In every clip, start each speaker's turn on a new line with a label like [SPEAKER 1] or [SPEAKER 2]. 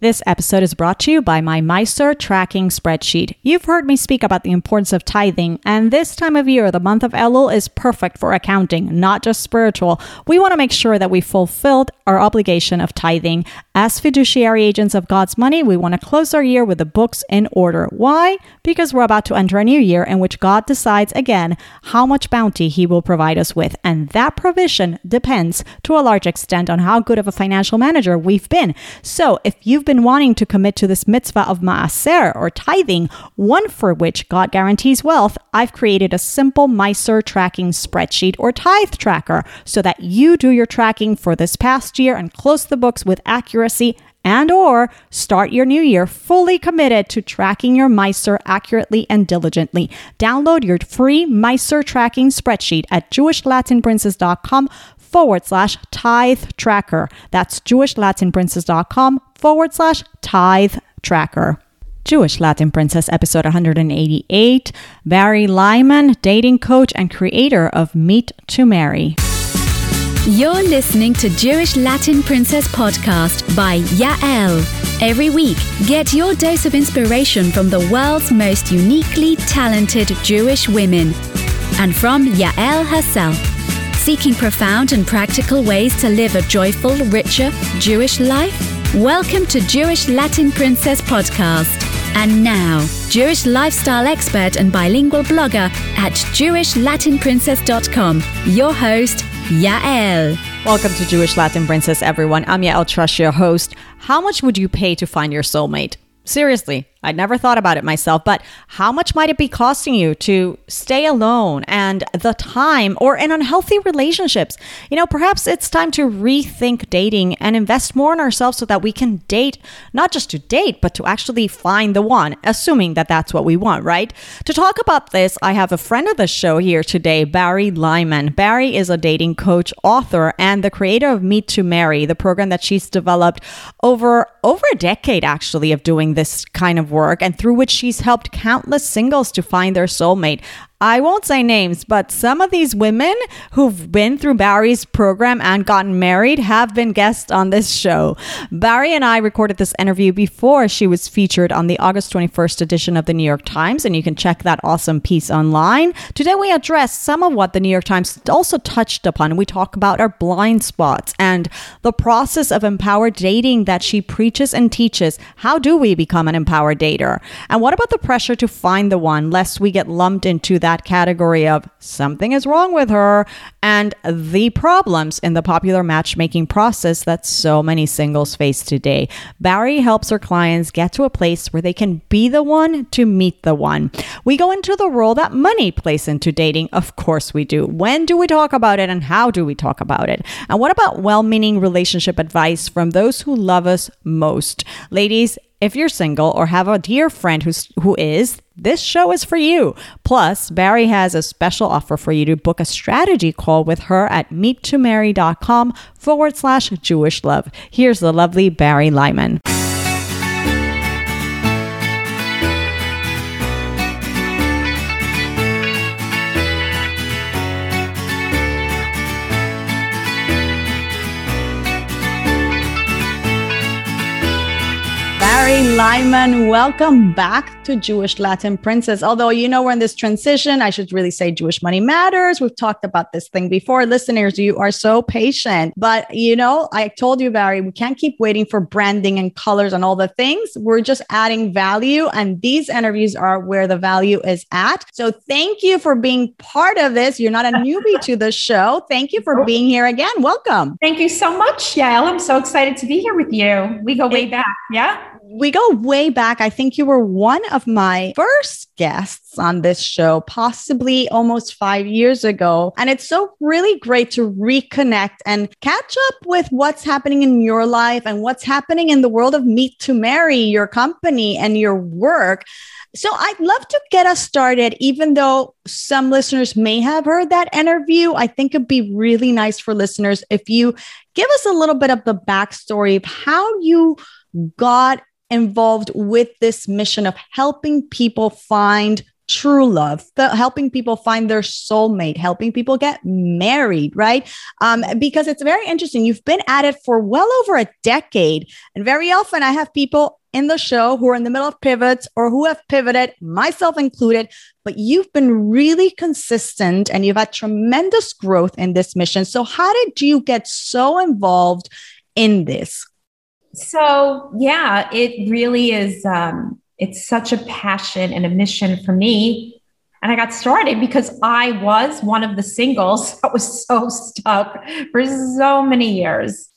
[SPEAKER 1] This episode is brought to you by my maaser tracking spreadsheet. You've heard me speak about the importance of tithing, and this time of year, the month of Elul, is perfect for accounting, not just spiritual. We want to make sure that we fulfilled our obligation of tithing. As fiduciary agents of God's money, we want to close our year with the books in order. Why? Because we're about to enter a new year in which God decides again how much bounty He will provide us with, and that provision depends to a large extent on how good of a financial manager we've been. So, if you've been wanting to commit to this mitzvah of maaser or tithing, one for which God guarantees wealth, I've created a simple maaser tracking spreadsheet or tithe tracker so that you do your tracking for this past year and close the books with accuracy and or start your new year fully committed to tracking your maaser accurately and diligently. Download your free maaser tracking spreadsheet at jewishlatinprincess.com forward slash tithe tracker. That's jewishlatinprincess.com forward slash tithe tracker. Jewish Latin Princess, episode 188. Bari Lyman, dating coach and creator of Meet to Marry.
[SPEAKER 2] You're listening to Jewish Latin Princess podcast by Yael. Every week, get your dose of inspiration from the world's most uniquely talented Jewish women and from Yael herself. Seeking profound and practical ways to live a joyful, richer Jewish life? Welcome to Jewish Latin Princess podcast. And now, Jewish lifestyle expert and bilingual blogger at JewishLatinPrincess.com, your host, Yael.
[SPEAKER 1] Welcome to Jewish Latin Princess, everyone. I'm Yael Trusch, your host. How much would you pay to find your soulmate? Seriously, I'd never thought about it myself, but how much might it be costing you to stay alone and the time or in unhealthy relationships? You know, perhaps it's time to rethink dating and invest more in ourselves so that we can date, not just to date, but to actually find the one, assuming that that's what we want, right? To talk about this, I have a friend of the show here today, Bari Lyman. Bari is a dating coach, author, and the creator of Meet to Marry, the program that she's developed over over a decade actually of doing this kind of work and through which she's helped countless singles to find their soulmate. I won't say names, but some of these women who've been through Bari's program and gotten married have been guests on this show. Bari and I recorded this interview before she was featured on the August 21st edition of the New York Times, and you can check that awesome piece online. Today, we address some of what the New York Times also touched upon. We talk about our blind spots and the process of empowered dating that she preaches and teaches. How do we become an empowered dater? And what about the pressure to find the one, lest we get lumped into that? That category of something is wrong with her and the problems in the popular matchmaking process that so many singles face today. Bari helps her clients get to a place where they can be the one to meet the one. We go into the role that money plays into dating. Of course, we do. When do we talk about it and how do we talk about it? And what about well meaning relationship advice from those who love us most? Ladies, if you're single or have a dear friend who's who is, this show is for you. Plus, Bari has a special offer for you to book a strategy call with her at meettomarry.com forward slash Jewish love. Here's the lovely Bari Lyman. Lyman, welcome back to Jewish Latin Princess. Although you know we're in this transition, I should really say Jewish Money Matters. We've talked about this thing before. Listeners, you are so patient. But you know, I told you, Bari, we can't keep waiting for branding and colors and all the things. We're just adding value, and these interviews are where the value is at. So thank you for being part of this. You're not a newbie to the show. Thank you for being here again. Welcome.
[SPEAKER 3] Thank you so much, Yael. I'm so excited to be here with you. We go way back. Yeah
[SPEAKER 1] we go way back. I think you were one of my first guests on this show, possibly almost five years ago. And it's so really great to reconnect and catch up with what's happening in your life and what's happening in the world of Meet to Marry, your company and your work. So I'd love to get us started, even though some listeners may have heard that interview. I think it'd be really nice for listeners if you give us a little bit of the backstory of how you got involved with this mission of helping people find true love, helping people find their soulmate, helping people get married, right? Um, because it's very interesting. You've been at it for well over a decade. And very often I have people in the show who are in the middle of pivots or who have pivoted, myself included, but you've been really consistent and you've had tremendous growth in this mission. So, how did you get so involved in this?
[SPEAKER 3] So, yeah, it really is. Um, it's such a passion and a mission for me. And I got started because I was one of the singles that was so stuck for so many years.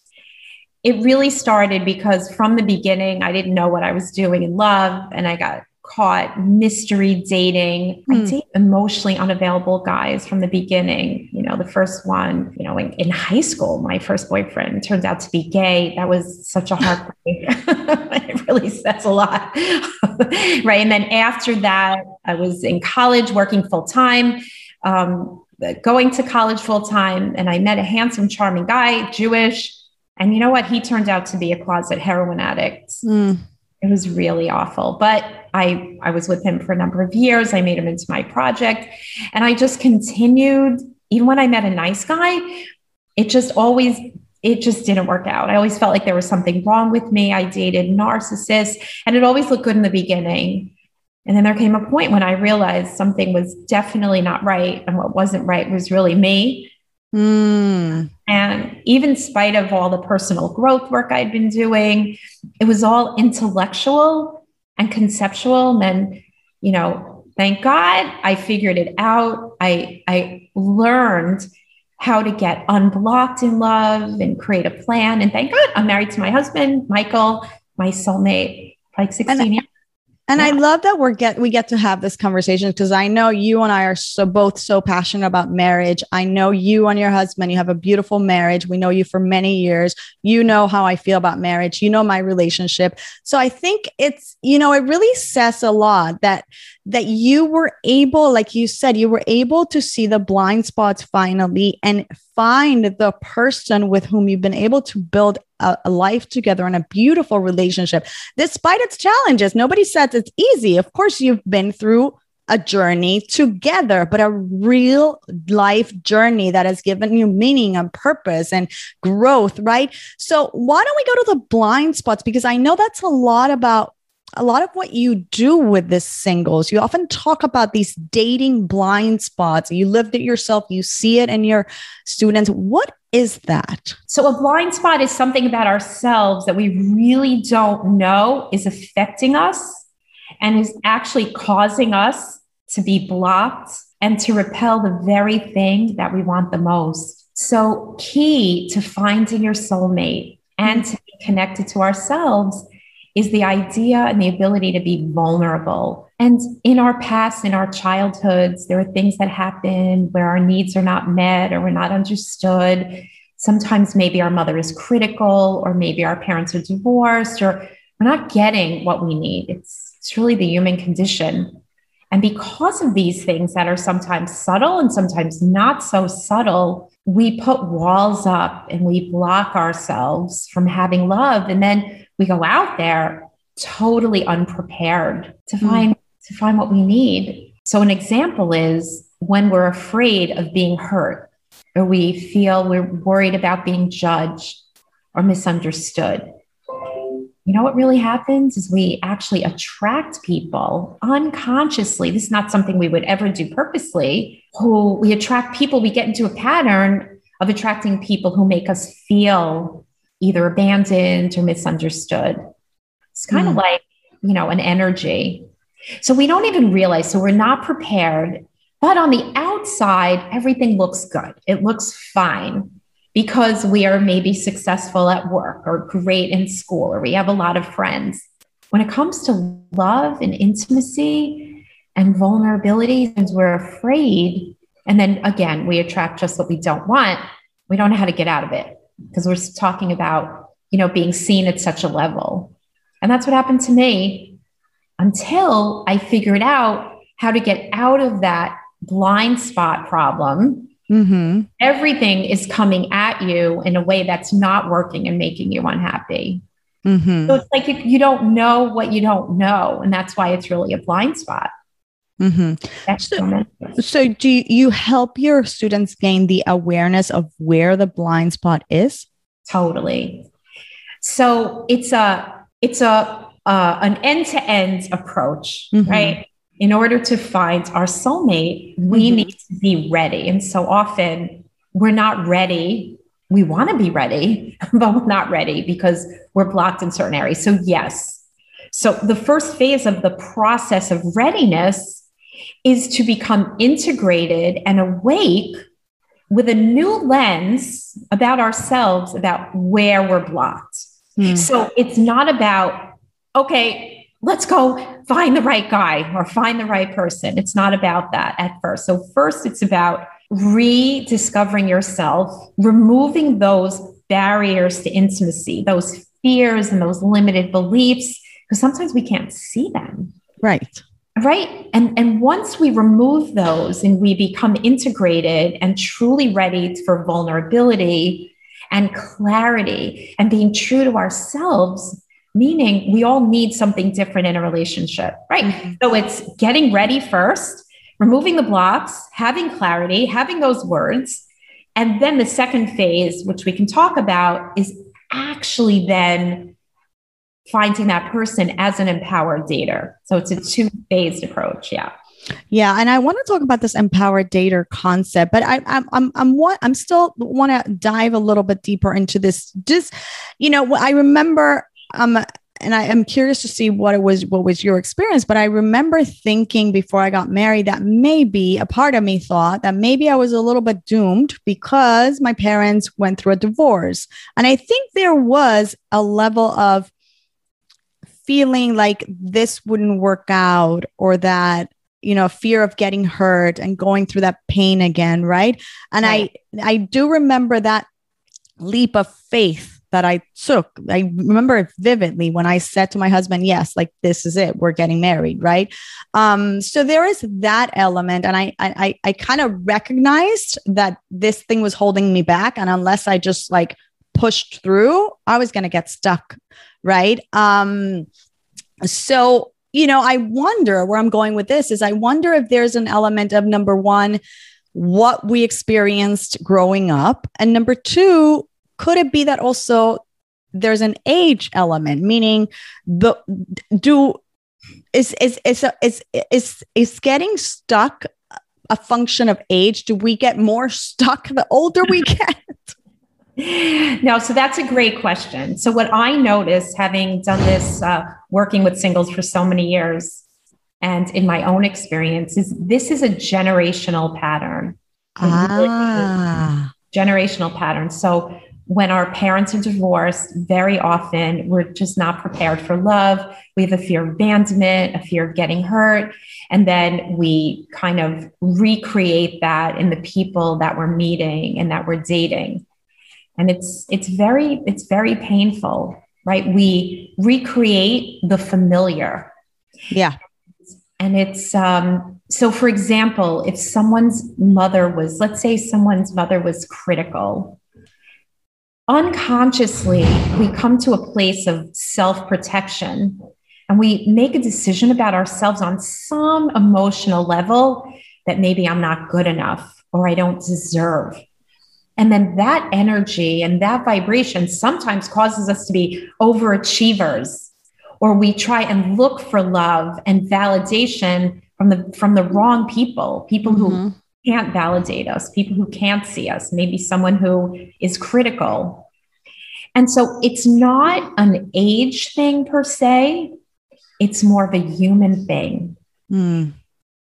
[SPEAKER 3] It really started because from the beginning, I didn't know what I was doing in love and I got caught mystery dating. Mm. I date emotionally unavailable guys from the beginning. You know, the first one, you know, in, in, high school, my first boyfriend turned out to be gay. That was such a heartbreak. it really says a lot. right. And then after that, I was in college working full time. Um, going to college full time and I met a handsome, charming guy, Jewish. And you know what? He turned out to be a closet heroin addict. Mm. It was really awful. But I, I was with him for a number of years. I made him into my project. And I just continued, even when I met a nice guy, it just always it just didn't work out. I always felt like there was something wrong with me. I dated narcissists and it always looked good in the beginning. And then there came a point when I realized something was definitely not right. And what wasn't right was really me. Mm. And even in spite of all the personal growth work I'd been doing, it was all intellectual and conceptual. And then, you know, thank God I figured it out. I, I learned how to get unblocked in love and create a plan. And thank God I'm married to my husband, Michael, my soulmate, like 16 and, years.
[SPEAKER 1] And yeah. I love that we're get we get to have this conversation because I know you and I are so both so passionate about marriage. I know you and your husband, you have a beautiful marriage. We know you for many years. You know how I feel about marriage. You know my relationship. So I think it's, you know, it really says a lot that that you were able, like you said, you were able to see the blind spots finally and find the person with whom you've been able to build a, a, life together and a beautiful relationship, despite its challenges. Nobody says it's easy. Of course, you've been through a journey together, but a real life journey that has given you meaning and purpose and growth, right? So, why don't we go to the blind spots? Because I know that's a lot about a lot of what you do with this singles, you often talk about these dating blind spots. You lived it yourself, you see it in your students. What is that?
[SPEAKER 3] So, a blind spot is something about ourselves that we really don't know is affecting us and is actually causing us to be blocked and to repel the very thing that we want the most. So, key to finding your soulmate and to be connected to ourselves is the idea and the ability to be vulnerable. And in our past, in our childhoods, there are things that happen where our needs are not met or we're not understood. Sometimes maybe our mother is critical, or maybe our parents are divorced, or we're not getting what we need. It's, it's really the human condition. And because of these things that are sometimes subtle and sometimes not so subtle, we put walls up and we block ourselves from having love. And then we go out there totally unprepared to hmm. find mm. to find what we need. So an example is when we're afraid of being hurt or we feel we're worried about being judged or misunderstood. You know what really happens is we actually attract people unconsciously. This is not something we would ever do purposely. Who we attract people, we get into a pattern of attracting people who make us feel either abandoned or misunderstood. It's kind mm. of like, you know, an energy. So we don't even realize, so we're not prepared. But on the outside, everything looks good. It looks fine because we are maybe successful at work or great in school or we have a lot of friends. When it comes to love and intimacy and vulnerability, and we're afraid, and then again, we attract just what we don't want, we don't know how to get out of it because we're talking about, you know, being seen at such a level. And that's what happened to me until I figured out how to get out of that blind spot problem. Mm-hmm. Everything is coming at you in a way that's not working and making you unhappy. Mm-hmm. So it's like you, you don't know what you don't know. And that's why it's really a blind spot.
[SPEAKER 1] Mm-hmm. So, so, do you help your students gain the awareness of where the blind spot is?
[SPEAKER 3] Totally. So it's a it's a uh, an end to end approach, mm-hmm. right? In order to find our soulmate, we mm-hmm. need to be ready, and so often we're not ready. We want to be ready, but we're not ready because we're blocked in certain areas. So yes, so the first phase of the process of readiness is to become integrated and awake with a new lens about ourselves, about where we're blocked. Mm. So it's not about, okay, let's go find the right guy or find the right person. It's not about that at first. So, first, it's about rediscovering yourself, removing those barriers to intimacy, those fears and those limited beliefs, because sometimes we can't see them.
[SPEAKER 1] Right
[SPEAKER 3] right? And and once we remove those and we become integrated and truly ready for vulnerability and clarity and being true to ourselves meaning we all need something different in a relationship. Right? Mm-hmm. so it's getting ready first removing the blocks having clarity having those words. And then the second phase which we can talk about is actually then finding that person as an empowered dater. So it's a two phased approach. Yeah.
[SPEAKER 1] Yeah, and I want to talk about this empowered dater concept, but I, I'm I'm I'm what I'm still want to dive a little bit deeper into this. Just you know, I remember um, and I am curious to see what it was, what was your experience. But I remember thinking before I got married that maybe a part of me thought that maybe I was a little bit doomed because my parents went through a divorce, and I think there was a level of feeling like this wouldn't work out or that you know fear of getting hurt and going through that pain again right? And right. i i do remember that leap of faith that i took. I remember it vividly when i said to my husband yes like this is it. We're getting married right? Um so there is that element and i i i kind of recognized that this thing was holding me back and unless i just like pushed through i was going to get stuck right? Um, so, you know, I wonder where I'm going with this is I wonder if there's an element of number one, what we experienced growing up, and number two, could it be that also there's an age element, meaning the do is is is is is is getting stuck a function of age? Do we get more stuck the older we get?
[SPEAKER 3] no, so that's a great question. So, what I noticed having done this, uh, working with singles for so many years, and in my own experience, is this is a generational pattern. Ah. Generational pattern. So, when our parents are divorced, very often we're just not prepared for love. We have a fear of abandonment, a fear of getting hurt. And then we kind of recreate that in the people that we're meeting and that we're dating and it's it's very it's very painful right? We recreate the familiar.
[SPEAKER 1] Yeah.
[SPEAKER 3] And it's um so for example if someone's mother was let's say someone's mother was critical unconsciously we come to a place of self-protection and we make a decision about ourselves on some emotional level that maybe i'm not good enough or i don't deserve and then that energy and that vibration sometimes causes us to be overachievers, or we try and look for love and validation from the from the wrong people, people mm-hmm. who can't validate us, people who can't see us, maybe someone who is critical. And so it's not an age thing per se, it's more of a human thing. Mm.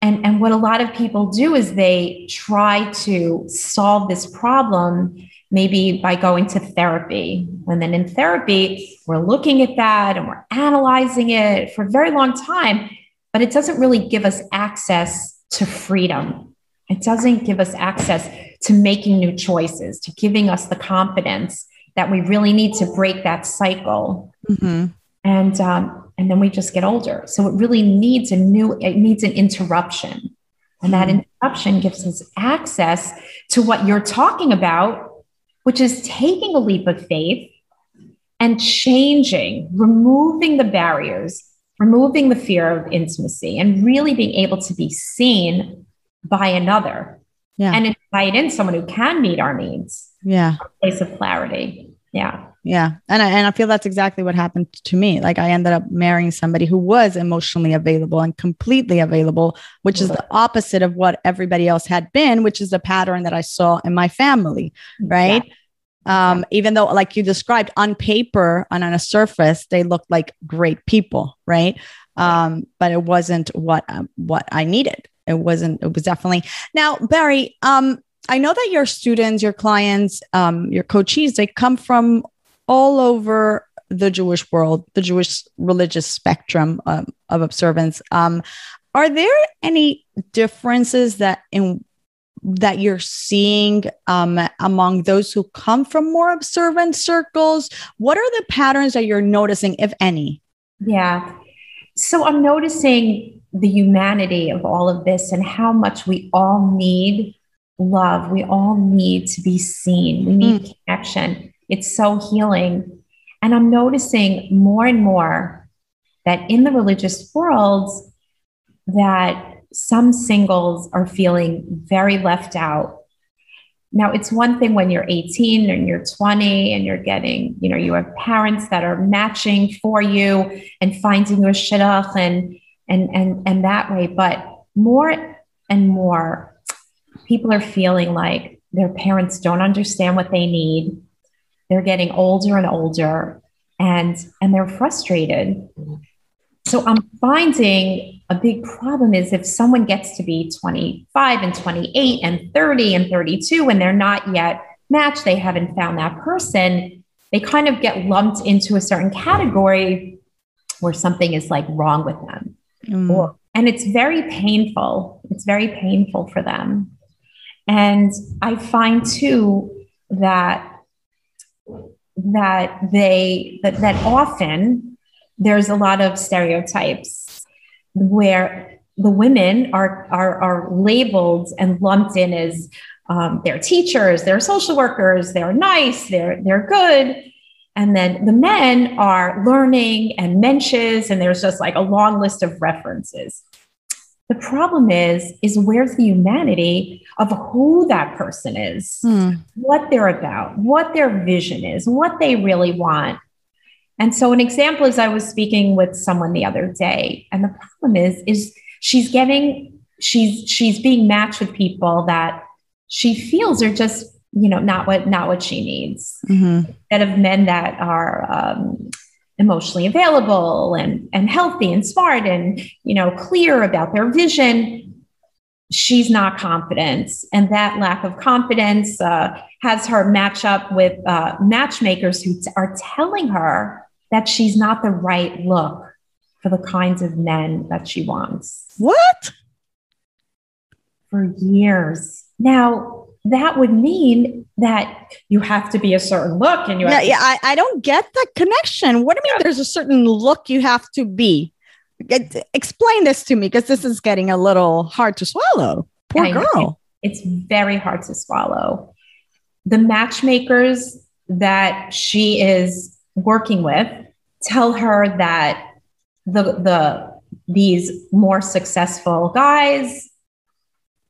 [SPEAKER 3] And, and what a lot of people do is they try to solve this problem maybe by going to therapy. And then in therapy, we're looking at that and we're analyzing it for a very long time, but it doesn't really give us access to freedom. It doesn't give us access to making new choices, to giving us the confidence that we really need to break that cycle. Mm-hmm. And um, and then we just get older. So it really needs a new, it needs an interruption. And that hmm. interruption gives us access to what you're talking about, which is taking a leap of faith and changing, removing the barriers, removing the fear of intimacy and really being able to be seen by another
[SPEAKER 1] Yeah.
[SPEAKER 3] and invite in someone who can meet our needs
[SPEAKER 1] yeah.
[SPEAKER 3] a place of clarity yeah
[SPEAKER 1] Yeah. And I, and I feel that's exactly what happened to me. Like I ended up marrying somebody who was emotionally available and completely available, which is the opposite of what everybody else had been, which is a pattern that I saw in my family. Right. Um, even though, like you described, on paper and on a surface, they looked like great people, right? Um, but it wasn't what um, what I needed. It wasn't. It was definitely now, Bari. Um, I know that your students, your clients, um, your coachees, they come from all over the Jewish world, the Jewish religious spectrum um, of observance. Um, are there any differences that in that you're seeing um, among those who come from more observant circles? What are the patterns that you're noticing, if any?
[SPEAKER 3] Yeah. So I'm noticing the humanity of all of this and how much we all need love. We all need to be seen. We need connection. It's so healing. And I'm noticing more and more that in the religious world that some singles are feeling very left out. Now, it's one thing when you're 18 and you're 20 and you're getting, you know, you have parents that are matching for you and finding you a shidduch and and and and that way. But more and more people are feeling like their parents don't understand what they need. They're getting older and older and and they're frustrated. So I'm finding a big problem is if someone gets to be 25 and 28 and 30 and 32 and they're not yet matched, they haven't found that person, they kind of get lumped into a certain category where something is like wrong with them.
[SPEAKER 1] Mm.
[SPEAKER 3] Or, and it's very painful. It's very painful for them. And I find too that that they that, that often there's a lot of stereotypes where the women are are, are labeled and lumped in as um, they're teachers, they're social workers, they're nice, they're they're good, and then the men are learning and mensches, and there's just like a long list of references. The problem is, is where's the humanity of who that person is,
[SPEAKER 1] Hmm.
[SPEAKER 3] what they're about, what their vision is, what they really want. And so an example is I was speaking with someone the other day, and the problem is, is she's getting, she's she's being matched with people that she feels are just, you know, not what not what she needs.
[SPEAKER 1] Mhm.
[SPEAKER 3] Instead of men that are um, emotionally available and and healthy and smart and you know clear about their vision, she's not confident, and that lack of confidence uh, has her match up with uh, matchmakers who t- are telling her that she's not the right look for the kinds of men that she wants
[SPEAKER 1] What?
[SPEAKER 3] for years. Now, that would mean that you have to be a certain look and you
[SPEAKER 1] Yeah,
[SPEAKER 3] have to
[SPEAKER 1] yeah. I, I don't get that connection. What do you mean there's a certain look you have to be? Get, explain this to me because this is getting a little hard to swallow. Poor
[SPEAKER 3] I know.
[SPEAKER 1] girl.
[SPEAKER 3] it's very hard to swallow. The matchmakers that she is working with tell her that the the these more successful guys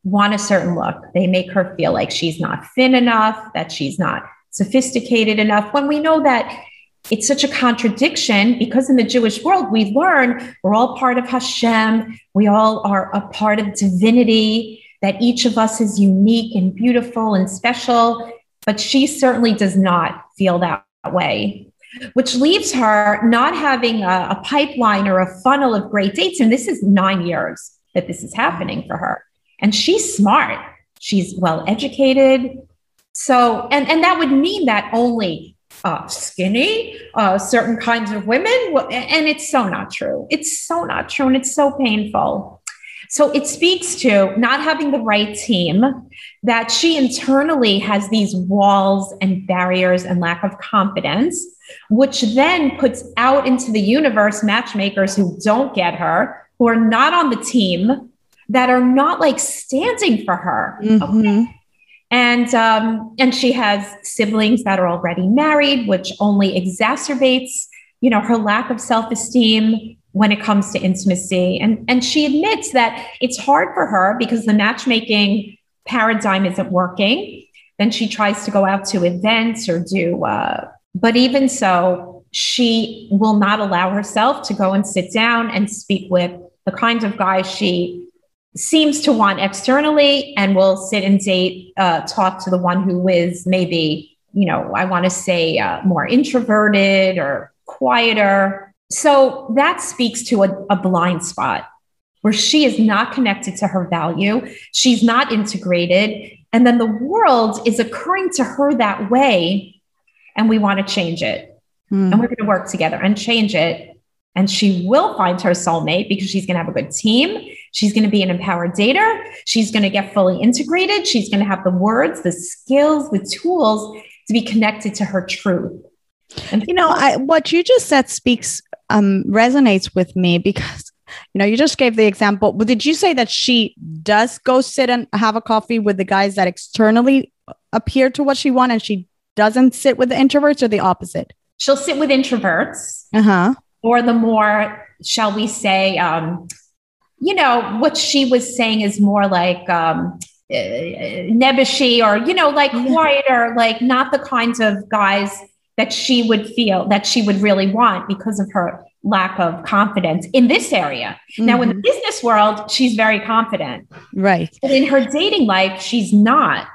[SPEAKER 3] want a certain look. They make her feel like she's not thin enough, that she's not sophisticated enough. When we know that it's such a contradiction because in the Jewish world, we learn we're all part of Hashem, we all are a part of divinity, that each of us is unique and beautiful and special. But she certainly does not feel that way, which leaves her not having a, a pipeline or a funnel of great dates. And this is nine years that this is happening for her. And she's smart, she's well educated. So, and, and that would mean that only uh, skinny, uh, certain kinds of women. And it's so not true. It's so not true. And it's so painful. So it speaks to not having the right team, that she internally has these walls and barriers and lack of confidence, which then puts out into the universe matchmakers who don't get her, who are not on the team, that are not like standing for her.
[SPEAKER 1] Mhm.
[SPEAKER 3] And um, and she has siblings that are already married, which only exacerbates, you know, her lack of self-esteem. when it comes to intimacy. And, and she admits that it's hard for her because the matchmaking paradigm isn't working. Then she tries to go out to events or do, uh, but even so, she will not allow herself to go and sit down and speak with the kinds of guys she seems to want externally and will sit and date, uh, talk to the one who is maybe, you know, I want to say uh, more introverted or quieter. So that speaks to a, a blind spot where she is not connected to her value. She's not integrated. And then the world is occurring to her that way. And we want to change it. Mm. And we're going to work together and change it. And she will find her soulmate because she's going to have a good team. She's going to be an empowered dater. She's going to get fully integrated. She's going to have the words, the skills, the tools to be connected to her truth.
[SPEAKER 1] And you know, I, what you just said speaks, um, resonates with me because, you know, you just gave the example. But did you say that she does go sit and have a coffee with the guys that externally appear to what she wants and she doesn't sit with the introverts or the opposite?
[SPEAKER 3] She'll sit with introverts.
[SPEAKER 1] Uh huh.
[SPEAKER 3] Or the more, shall we say, um, you know, what she was saying is more like um, uh, nebbishy or, you know, like quieter, like not the kinds of guys that she would feel that she would really want because of her lack of confidence in this area. Mm-hmm. Now, in the mm-hmm. business world, she's very confident.
[SPEAKER 1] Right.
[SPEAKER 3] But in her dating life, she's not.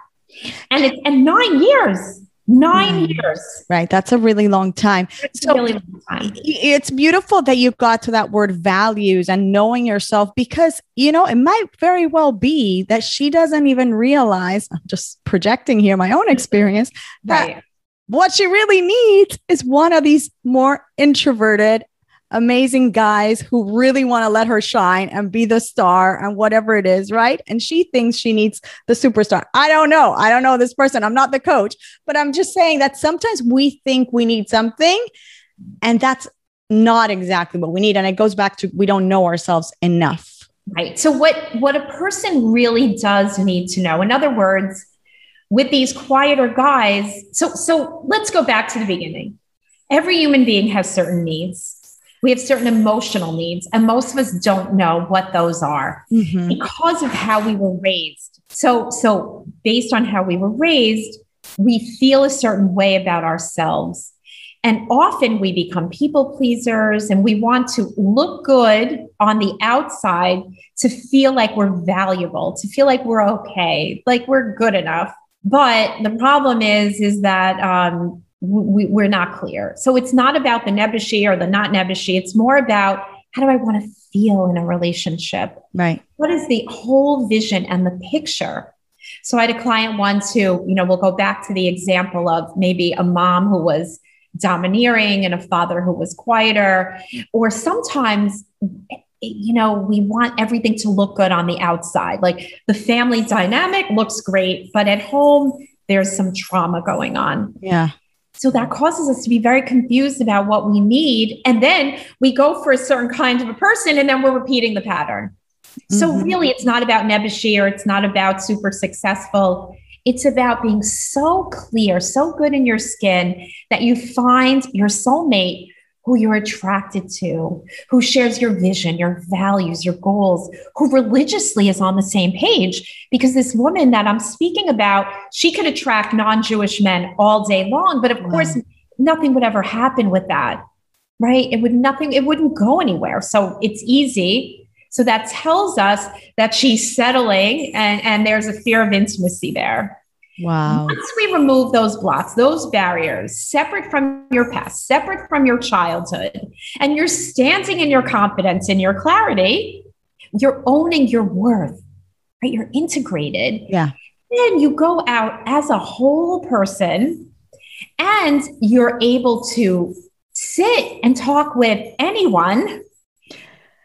[SPEAKER 3] And it's and nine years Nine years.
[SPEAKER 1] Right. That's a really long time. It's so really long time. It's beautiful that you got to that word values and knowing yourself because, you know, it might very well be that she doesn't even realize, I'm just projecting here my own experience, that right. what she really needs is one of these more introverted amazing guys who really want to let her shine and be the star and whatever it is, right? And she thinks she needs the superstar. I don't know. I don't know this person. I'm not the coach, but I'm just saying that sometimes we think we need something and that's not exactly what we need and it goes back to we don't know ourselves enough.
[SPEAKER 3] Right. So what what a person really does need to know. In other words, with these quieter guys, so so let's go back to the beginning. Every human being has certain needs we have certain emotional needs, and most of us don't know what those are mm-hmm. because of how we were raised. So, so based on how we were raised, we feel a certain way about ourselves. And often we become people pleasers and we want to look good on the outside to feel like we're valuable, to feel like we're okay, like we're good enough. But the problem is, is that um, we, we're not clear. So it's not about the nebbishy or the not nebbishy. It's more about how do I want to feel in a relationship?
[SPEAKER 1] Right.
[SPEAKER 3] What is the whole vision and the picture? So I had a client once who, you know, we'll go back to the example of maybe a mom who was domineering and a father who was quieter, or sometimes eh, you know, we want everything to look good on the outside. Like the family dynamic looks great, but at home, there's some trauma going on.
[SPEAKER 1] Yeah.
[SPEAKER 3] So that causes us to be very confused about what we need. And then we go for a certain kind of a person and then we're repeating the pattern. Mm-hmm. So really, it's not about or it's not about super successful. It's about being so clear, so good in your skin that you find your soulmate who you're attracted to, who shares your vision, your values, your goals, who religiously is on the same page. Because this woman that I'm speaking about, she could attract non Jewish men all day long. But of wow. course, nothing would ever happen with that, right? It would nothing, it wouldn't go anywhere. So it's easy. So that tells us that she's settling and, and there's a fear of intimacy there.
[SPEAKER 1] Wow.
[SPEAKER 3] Once we remove those blocks, those barriers, separate from your past, separate from your childhood, and you're standing in your confidence, in your clarity, you're owning your worth, right? You're integrated.
[SPEAKER 1] Yeah.
[SPEAKER 3] Then you go out as a whole person and you're able to sit and talk with anyone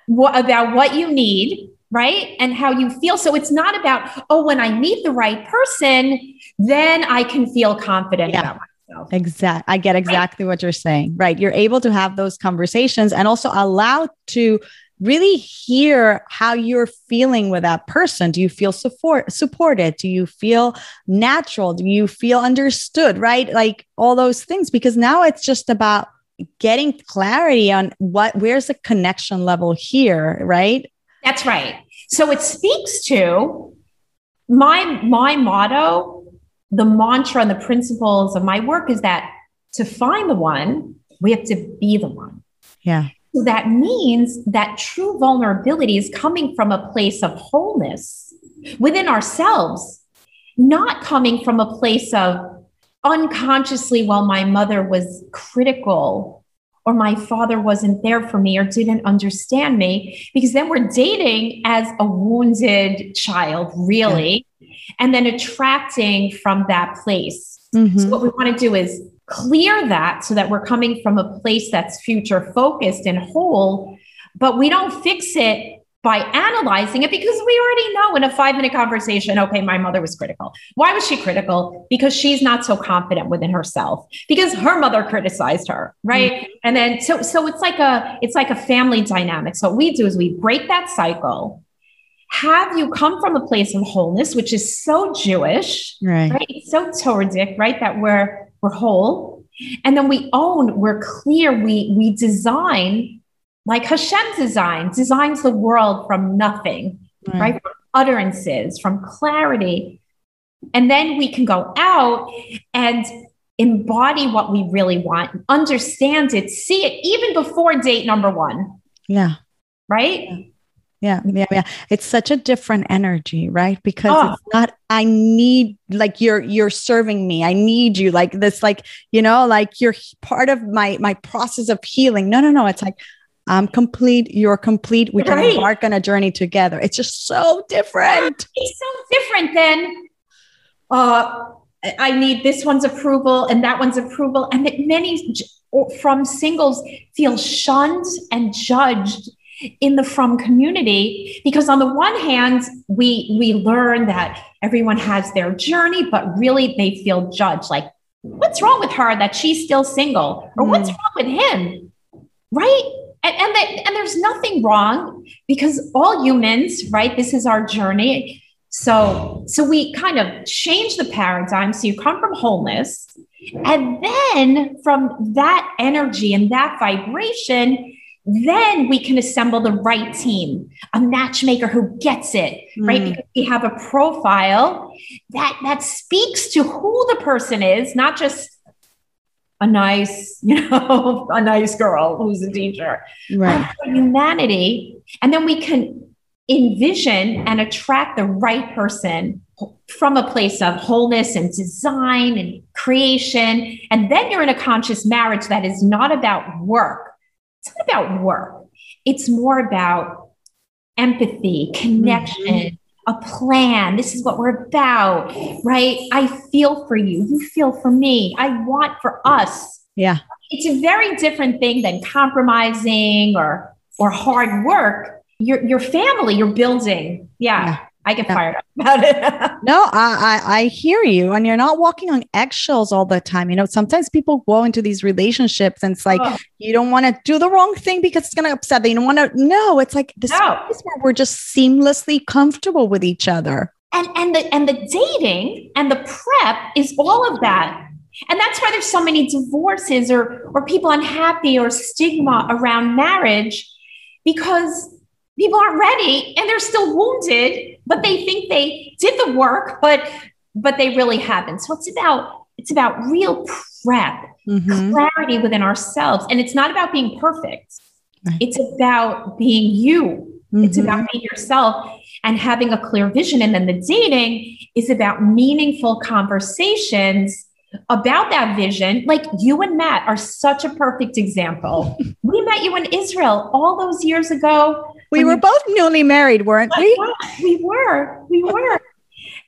[SPEAKER 3] about what you need right? And how you feel. So it's not about, oh, when I meet the right person, then I can feel confident yeah. about myself.
[SPEAKER 1] Exactly. I get exactly right. what you're saying. Right. You're able to have those conversations and also allow to really hear how you're feeling with that person. Do you feel support supported? Do you feel natural? Do you feel understood? Right? Like all those things. Because now it's just about getting clarity on what where's the connection level here, right?
[SPEAKER 3] That's right. So it speaks to my my motto, the mantra and the principles of my work is that to find the one, we have to be the one.
[SPEAKER 1] Yeah.
[SPEAKER 3] So that means that true vulnerability is coming from a place of wholeness within ourselves, not coming from a place of unconsciously, while my mother was critical or my father wasn't there for me or didn't understand me, because then we're dating as a wounded child, really, yeah. And then attracting from that place. Mm-hmm. So, what we want to do is clear that so that we're coming from a place that's future focused and whole, but we don't fix it by analyzing it because we already know in a five minute conversation okay my mother was critical why was she critical because she's not so confident within herself because her mother criticized her right mm-hmm. and then so so it's like a it's like a family dynamic so what we do is we break that cycle have you come from a place of wholeness which is so jewish
[SPEAKER 1] right,
[SPEAKER 3] right? It's so Torahic right that we're we're whole. And then we own, we're clear, we we design like Hashem designs, designs the world from nothing, right? right? From utterances, from clarity. And then we can go out and embody what we really want, understand it, see it even before date number one.
[SPEAKER 1] Yeah.
[SPEAKER 3] Right?
[SPEAKER 1] Yeah yeah yeah yeah. It's such a different energy right? Because oh. it's not i need like you're you're serving me. I need you. Like this like you know like you're part of my my process of healing. No no no. It's like i'm complete you're complete. We can embark on a journey together. It's just so different.
[SPEAKER 3] It's so different than uh i need this one's approval and that one's approval. And that many frum singles feel shunned and judged in the frum community because on the one hand we we learn that everyone has their journey but really they feel judged like what's wrong with her that she's still single? Or mm. what's wrong with him? Right? And and, that, and there's nothing wrong because all humans right this is our journey. So so we kind of change the paradigm. So you come from wholeness and then from that energy and that vibration then we can assemble the right team, a matchmaker who gets it, mm. right? Because we have a profile that that speaks to who the person is, not just a nice, you know, a nice girl who's a teacher,
[SPEAKER 1] right?
[SPEAKER 3] humanity, and then we can envision and attract the right person from a place of wholeness and design and creation. And then you're in a conscious marriage that is not about work it's not about work. It's more about empathy, connection, mm-hmm. a plan. This is what we're about, right? I feel for you. You feel for me. I want for us.
[SPEAKER 1] Yeah.
[SPEAKER 3] It's a very different thing than compromising or or hard work. Your your family, you're building. Yeah. yeah. I get fired up about it.
[SPEAKER 1] no, I, I, I hear you, and you're not walking on eggshells all the time. You know, sometimes people go into these relationships, and it's like oh. you don't want to do the wrong thing because it's going to upset them. You don't want to. No, it's like this no. place where we're just seamlessly comfortable with each other.
[SPEAKER 3] And and the and the dating and the prep is all of that. And that's why there's so many divorces or or people unhappy or stigma around marriage because people aren't ready and they're still wounded but they think they did the work but but they really haven't so it's about it's about real prep mm-hmm. clarity within ourselves and it's not about being perfect right. it's about being you mm-hmm. it's about being yourself and having a clear vision and then the dating is about meaningful conversations about that vision, like you and Matt are such a perfect example. we met you in Israel all those years ago.
[SPEAKER 1] We were you, both newly married, weren't we?
[SPEAKER 3] We were. We were.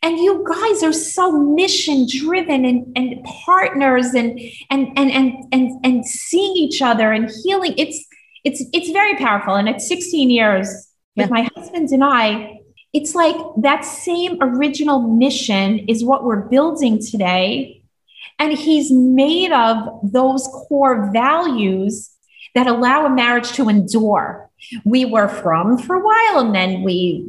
[SPEAKER 3] and you guys are so mission driven and, and partners and, and and and and and seeing each other and healing. It's it's it's very powerful. And at 16 years yeah. with my husband and I, it's like that same original mission is what we're building today. And he's made of those core values that allow a marriage to endure we were frum for a while and then we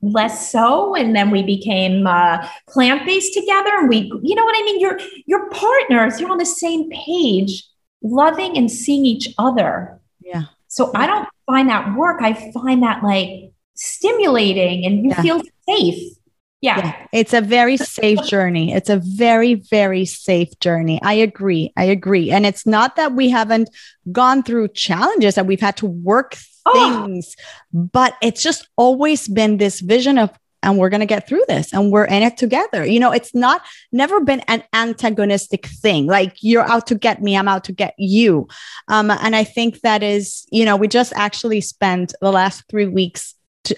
[SPEAKER 3] less so and then we became uh, plant-based together and we you know what i mean you're you're partners you're on the same page loving and seeing each other.
[SPEAKER 1] Yeah.
[SPEAKER 3] So I don't find that work. I find that like stimulating and you yeah. feel safe. Yeah. yeah.
[SPEAKER 1] It's a very safe journey. It's a very, very safe journey. I agree. I agree. And it's not that we haven't gone through challenges that we've had to work oh. things, oh. but it's just always been this vision of and we're going to get through this and we're in it together. You know, it's not never been an antagonistic thing. Like you're out to get me, I'm out to get you. Um, and I think that is, you know, we just actually spent the last three weeks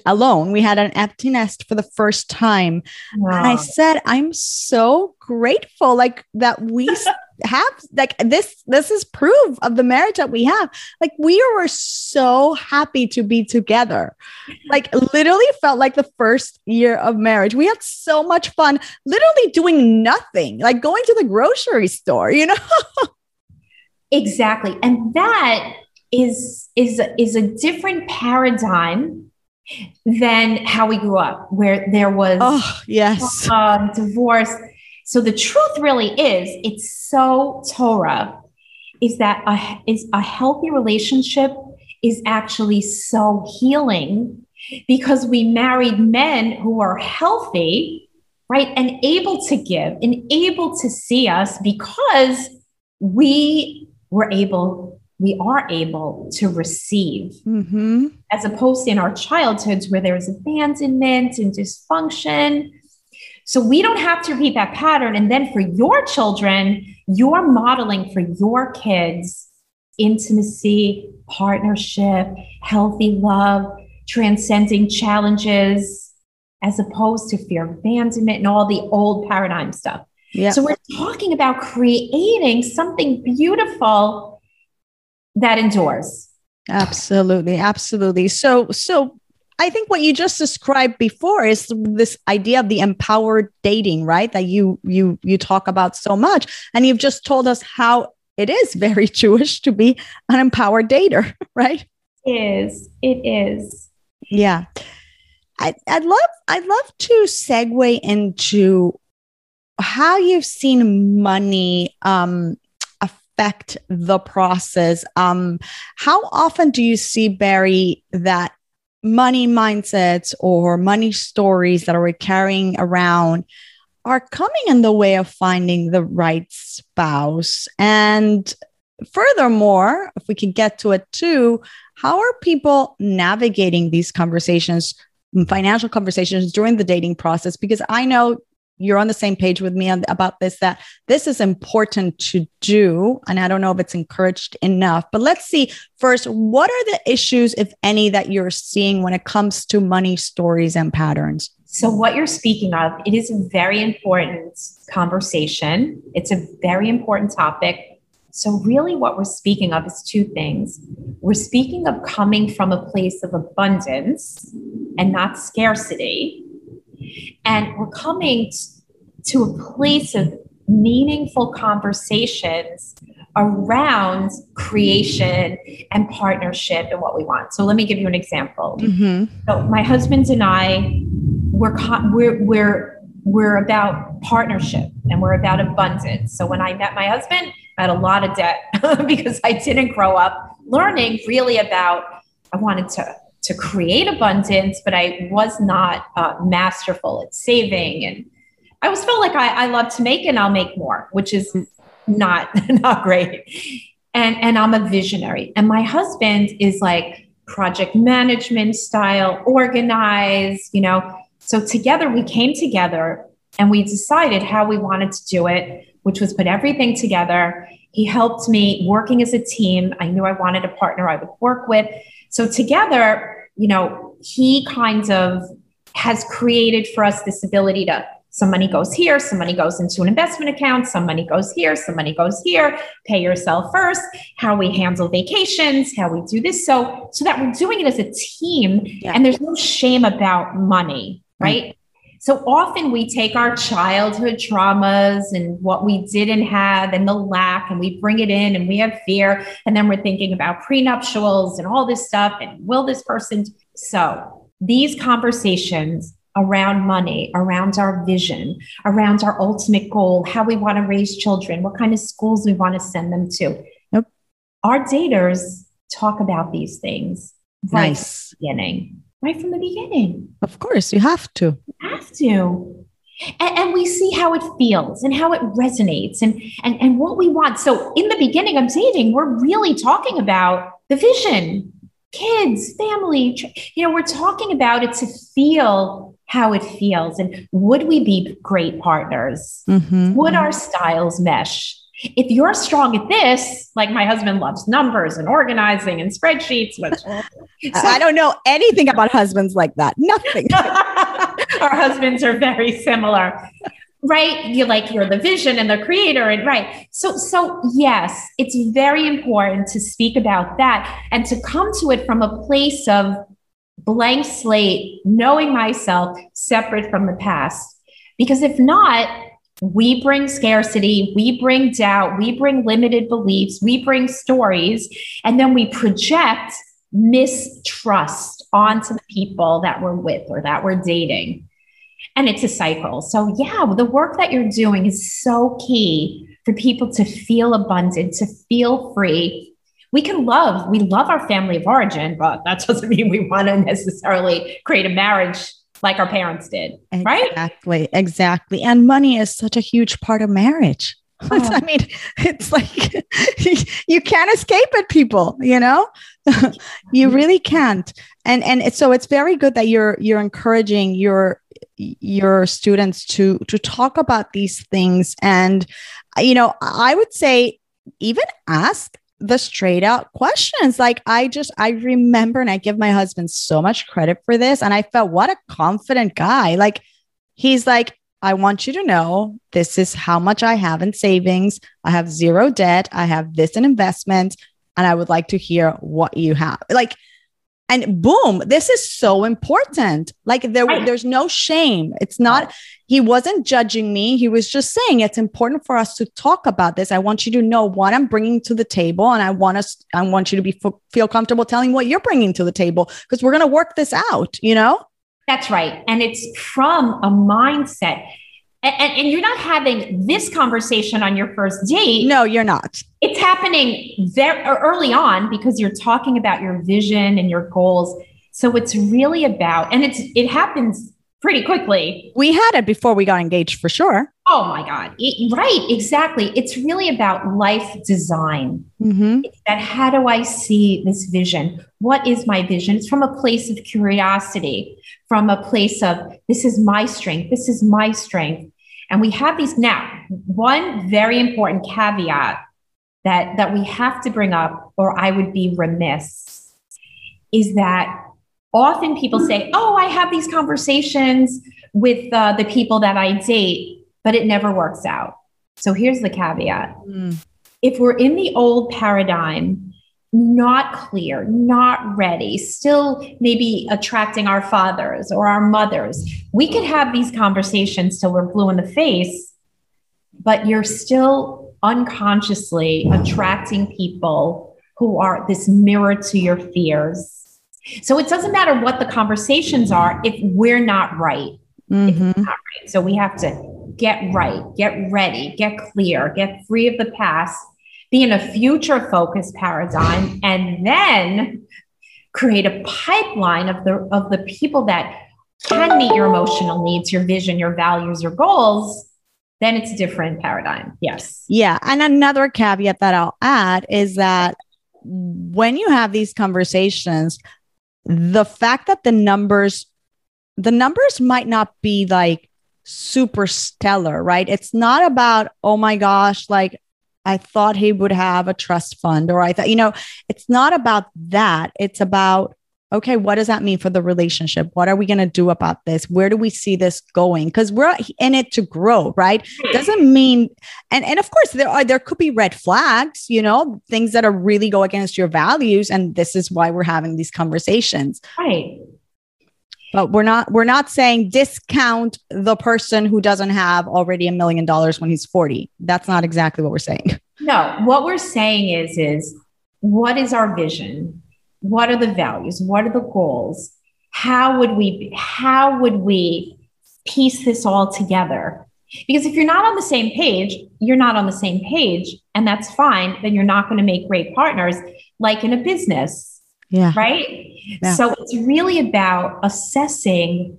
[SPEAKER 1] alone. We had an empty nest for the first time. Wow. And I said, I'm so grateful like that we have like this this is proof of the marriage that we have like we were so happy to be together like literally felt like the first year of marriage we had so much fun literally doing nothing like going to the grocery store you know
[SPEAKER 3] exactly and that is is is a different paradigm than how we grew up where there was
[SPEAKER 1] oh yes
[SPEAKER 3] uh, divorce so the truth really is, it's so Torah, is that a, is a healthy relationship is actually so healing because we married men who are healthy, right? And able to give and able to see us because we were able, we are able to receive, mm-hmm. as opposed to in our childhoods where there was abandonment and dysfunction so we don't have to repeat that pattern. And then for your children, you're modeling for your kids intimacy, partnership, healthy love, transcending challenges, as opposed to fear of abandonment and all the old paradigm stuff. Yeah. So we're talking about creating something beautiful that endures.
[SPEAKER 1] Absolutely, absolutely. So so I think what you just described before is this idea of the empowered dating, right? That you you you talk about so much, and you've just told us how it is very Jewish to be an empowered dater, right?
[SPEAKER 3] It is. It is.
[SPEAKER 1] Yeah. I, I'd love I'd love to segue into how you've seen money um, affect the process. Um, how often do you see Bari that money mindsets or money stories that are carrying around are coming in the way of finding the right spouse. And furthermore, if we can get to it too, how are people navigating these conversations, financial conversations during the dating process? Because I know you're on the same page with me about this that this is important to do and i don't know if it's encouraged enough but let's see first what are the issues if any that you're seeing when it comes to money stories and patterns?
[SPEAKER 3] So what you're speaking of it is a very important conversation. It's a very important topic. So really what we're speaking of is two things. We're speaking of coming from a place of abundance and not scarcity and we're coming to a place of meaningful conversations around creation and partnership and what we want. So let me give you an example. Mm-hmm. So my husband and I, we're, we're, we're, we're about partnership and we're about abundance. So when I met my husband, I had a lot of debt because I didn't grow up learning really about, I wanted to to create abundance, but I was not uh, masterful at saving. And I always felt like I, I love to make and I'll make more, which is not, not great. And, and I'm a visionary. And my husband is like project management style, organized, you know. So together we came together and we decided how we wanted to do it, which was put everything together. He helped me working as a team. I knew I wanted a partner I would work with. So together, you know, he kind of has created for us this ability to some money goes here, some money goes into an investment account, some money goes here, some money goes here, pay yourself first, how we handle vacations, how we do this. So, so that we're doing it as a team yeah. and there's no shame about money, right? Mm-hmm. So often we take our childhood traumas and what we didn't have and the lack, and we bring it in and we have fear. And then we're thinking about prenuptials and all this stuff. And will this person? So these conversations around money, around our vision, around our ultimate goal, how we want to raise children, what kind of schools we want to send them to. our daters talk about these things right
[SPEAKER 1] Nice.
[SPEAKER 3] from the beginning, right from the beginning.
[SPEAKER 1] Of course, you have to.
[SPEAKER 3] have to. And, and we see how it feels and how it resonates and, and, and what we want. So, in the beginning of dating, we're really talking about the vision, kids, family. You know, we're talking about it to feel how it feels. And would we be great partners?
[SPEAKER 1] Mhm.
[SPEAKER 3] Would our styles mesh? If you're strong at this, like my husband loves numbers and organizing and spreadsheets, which uh,
[SPEAKER 1] I don't know anything about husbands like that. Nothing.
[SPEAKER 3] our husbands are very similar right you like you're the vision and the creator and right so so yes it's very important to speak about that and to come to it from a place of blank slate knowing myself separate from the past because if not we bring scarcity we bring doubt we bring limited beliefs we bring stories and then we project mistrust onto the people that we're with or that we're dating. And it's a cycle. So, yeah, the work that you're doing is so key for people to feel abundant, to feel free. We can love, we love our family of origin, but that doesn't mean we want to necessarily create a marriage like our parents did, right?
[SPEAKER 1] Exactly. Exactly. And money is such a huge part of marriage.
[SPEAKER 3] Oh.
[SPEAKER 1] I mean, it's like you can't escape it, people, you know? you really can't. And and it's, so it's very good that you're you're encouraging your your students to to talk about these things and you know, I would say even ask the straight out questions. Like I just I remember and I give my husband so much credit for this and I felt what a confident guy. Like he's like I want you to know this is how much I have in savings. I have zero debt. I have this in investment. And I would like to hear what you have. Like, and boom, this is so important. Like, there,
[SPEAKER 3] Right.
[SPEAKER 1] there's no shame. It's not, he wasn't judging me. He was just saying it's important for us to talk about this. I want you to know what I'm bringing to the table. And I want us, I want you to be feel comfortable telling what you're bringing to the table because we're going to work this out, you know?
[SPEAKER 3] That's right. And it's from a mindset. And, and, and you're not having this conversation on your first date.
[SPEAKER 1] No, you're not.
[SPEAKER 3] It's happening very early on because you're talking about your vision and your goals. So it's really about, and it's it happens pretty quickly.
[SPEAKER 1] We had it before we got engaged for sure.
[SPEAKER 3] Oh my God. It- right, exactly. It's really about life design.
[SPEAKER 1] Mm-hmm.
[SPEAKER 3] That how do I see this vision? What is my vision? It's from a place of curiosity, from a place of this is my strength, this is my strength. And we have these now. One very important caveat that, that we have to bring up, or I would be remiss, is that often people say, Oh, I have these conversations with uh, the people that I date, but it never works out. So here's the caveat if we're in the old paradigm, not clear, not ready, still maybe attracting our fathers or our mothers, we could have these conversations till we're blue in the face, but you're still unconsciously attracting people who are this mirror to your fears. So it doesn't matter what the conversations are if we're not right.
[SPEAKER 1] Mm-hmm.
[SPEAKER 3] Not right. So we have to get right, get ready, get clear, get free of the past, be in a future focused paradigm, and then create a pipeline of the of the people that can meet your emotional needs, your vision, your values, your goals. Then it's a different paradigm. Yes.
[SPEAKER 1] Yeah. And another caveat that I'll add is that when you have these conversations, the fact that the numbers, the numbers might not be like super stellar, right? It's not about, oh my gosh, like I thought he would have a trust fund, or I thought, you know, it's not about that. It's about, okay, what does that mean for the relationship? What are we going to do about this? Where do we see this going? Because we're in it to grow, right? Doesn't mean, and and of course there are there could be red flags, you know, things that are really go against your values, and this is why we're having these conversations.
[SPEAKER 3] Right.
[SPEAKER 1] But we're not we're not saying discount the person who doesn't have already a million dollars when he's forty. That's not exactly what we're saying.
[SPEAKER 3] No, what we're saying is is what is our vision? What are the values? What are the goals? How would we how would we piece this all together? Because if you're not on the same page, you're not on the same page, and that's fine. Then you're not going to make great partners, like in a business.
[SPEAKER 1] Yeah.
[SPEAKER 3] Right.
[SPEAKER 1] Yeah.
[SPEAKER 3] So it's really about assessing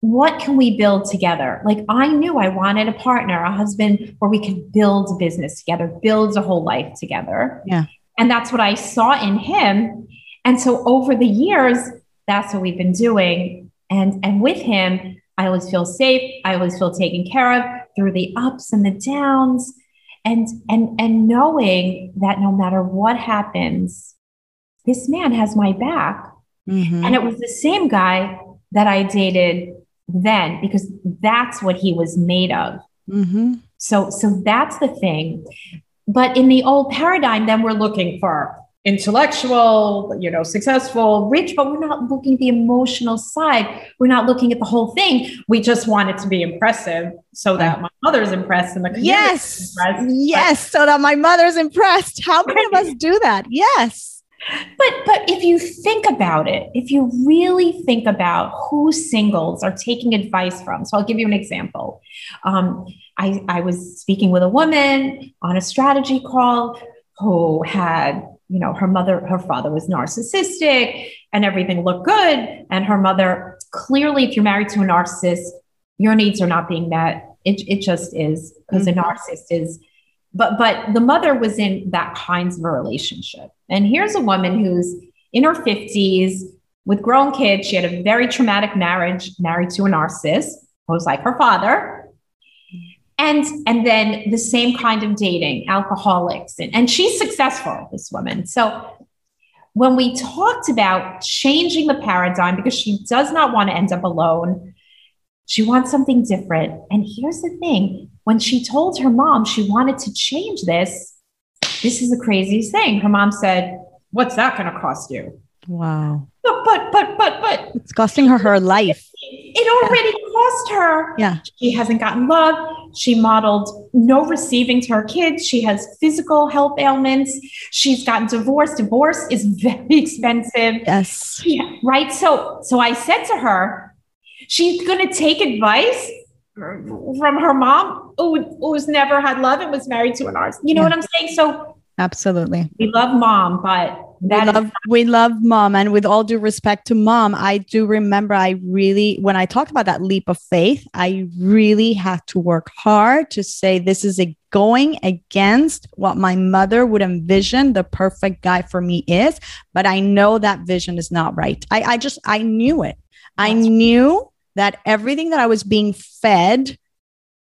[SPEAKER 3] what can we build together? Like I knew I wanted a partner, a husband where we could build a business together, build a whole life together.
[SPEAKER 1] Yeah.
[SPEAKER 3] And that's what I saw in him. And so over the years, that's what we've been doing. And and with him, I always feel safe. I always feel taken care of through the ups and the downs. And and and knowing that no matter what happens, this man has my back.
[SPEAKER 1] Mhm.
[SPEAKER 3] And it was the same guy that I dated then because that's what he was made of.
[SPEAKER 1] Mhm.
[SPEAKER 3] So so that's the thing. But in the old paradigm, then we're looking for intellectual, you know, successful, rich, but we're not looking at the emotional side. We're not looking at the whole thing. We just want it to be impressive so that my mother's impressed and the community is
[SPEAKER 1] Yes.
[SPEAKER 3] impressed.
[SPEAKER 1] Yes. So that my mother's impressed. How many of us do that? Yes.
[SPEAKER 3] But but if you think about it, if you really think about who singles are taking advice from, so I'll give you an example. Um, I, I was speaking with a woman on a strategy call who had, you know, her mother, her father was narcissistic and everything looked good. And her mother, clearly, if you're married to a narcissist, your needs are not being met. It, it just is because a narcissist is but but the mother was in that kinds of a relationship. And here's a woman who's in her 50s with grown kids. She had a very traumatic marriage married to a narcissist who was like her father. And and then the same kind of dating alcoholics. And, and she's successful this woman. So when we talked about changing the paradigm because she does not want to end up alone she wants something different. And here's the thing when she told her mom she wanted to change this, this is the craziest thing. Her mom said, What's that going to cost you?
[SPEAKER 1] Wow.
[SPEAKER 3] But, but, but, but, but
[SPEAKER 1] It's costing her her life.
[SPEAKER 3] it already cost her.
[SPEAKER 1] Yeah.
[SPEAKER 3] She hasn't gotten love. She modeled no receiving to her kids. She has physical health ailments. She's gotten divorced. Divorce is very expensive.
[SPEAKER 1] Yes.
[SPEAKER 3] Yeah, right. So, so I said to her, she's going to take advice from her mom, who, who's never had love and was married to an artist. You know
[SPEAKER 1] Yeah.
[SPEAKER 3] what I'm saying? So
[SPEAKER 1] Absolutely.
[SPEAKER 3] we love mom, but
[SPEAKER 1] We
[SPEAKER 3] that is-
[SPEAKER 1] love, we love mom. And with all due respect to mom, I do remember I really, when I talked about that leap of faith, I really had to work hard to say this is a going against what my mother would envision the perfect guy for me is. But I know that vision is not right. I, I just, I knew it. I
[SPEAKER 3] That's right.
[SPEAKER 1] knew that everything that I was being fed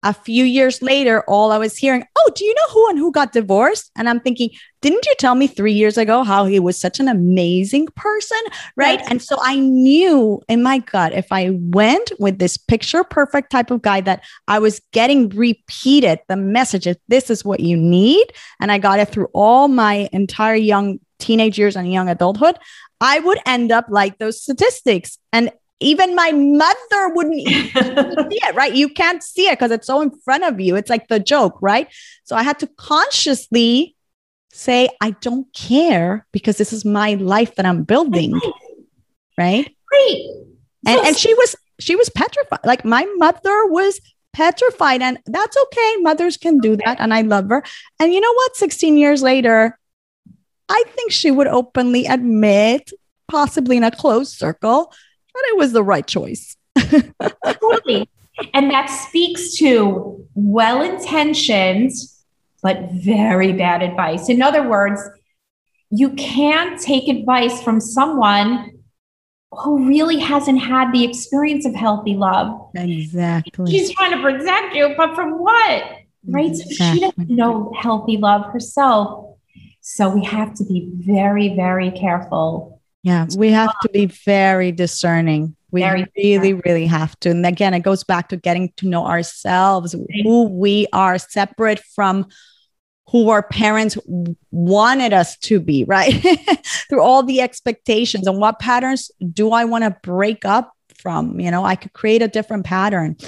[SPEAKER 1] a few years later, all I was hearing, oh, do you know who and who got divorced? And I'm thinking, didn't you tell me three years ago how he was such an amazing person? Right.
[SPEAKER 3] Yes.
[SPEAKER 1] And so I knew in my gut, if I went with this picture perfect type of guy that I was getting repeated the message of this is what you need. And I got it through all my entire young teenage years and young adulthood, I would end up like those statistics. And even my mother wouldn't see it, right? You can't see it because it's so in front of you. It's like the joke, right? So I had to consciously say, I don't care because this is my life that I'm building, right?
[SPEAKER 3] great.
[SPEAKER 1] And and she was she was petrified. Like my mother was petrified, and that's okay. Mothers can do that, and I love her. And you know what? 16 years later, I think she would openly admit, possibly in a closed circle, that it was the right choice.
[SPEAKER 3] totally. And that speaks to well intentioned, but very bad advice. In other words, you can't take advice from someone who really hasn't had the experience of healthy love.
[SPEAKER 1] Exactly.
[SPEAKER 3] She's trying to protect you, but from what? Right? So she doesn't know healthy love herself. So we have to be very, very careful.
[SPEAKER 1] Yeah, we have to be very discerning. We
[SPEAKER 3] Very
[SPEAKER 1] really, really have to. And again, it goes back to getting to know ourselves, who we are separate from who our parents wanted us to be, right? Through all the expectations and what patterns do I want to break up from? You know, I could create a different pattern.